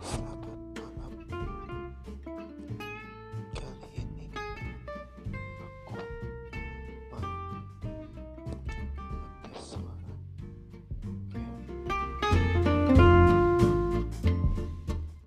Father.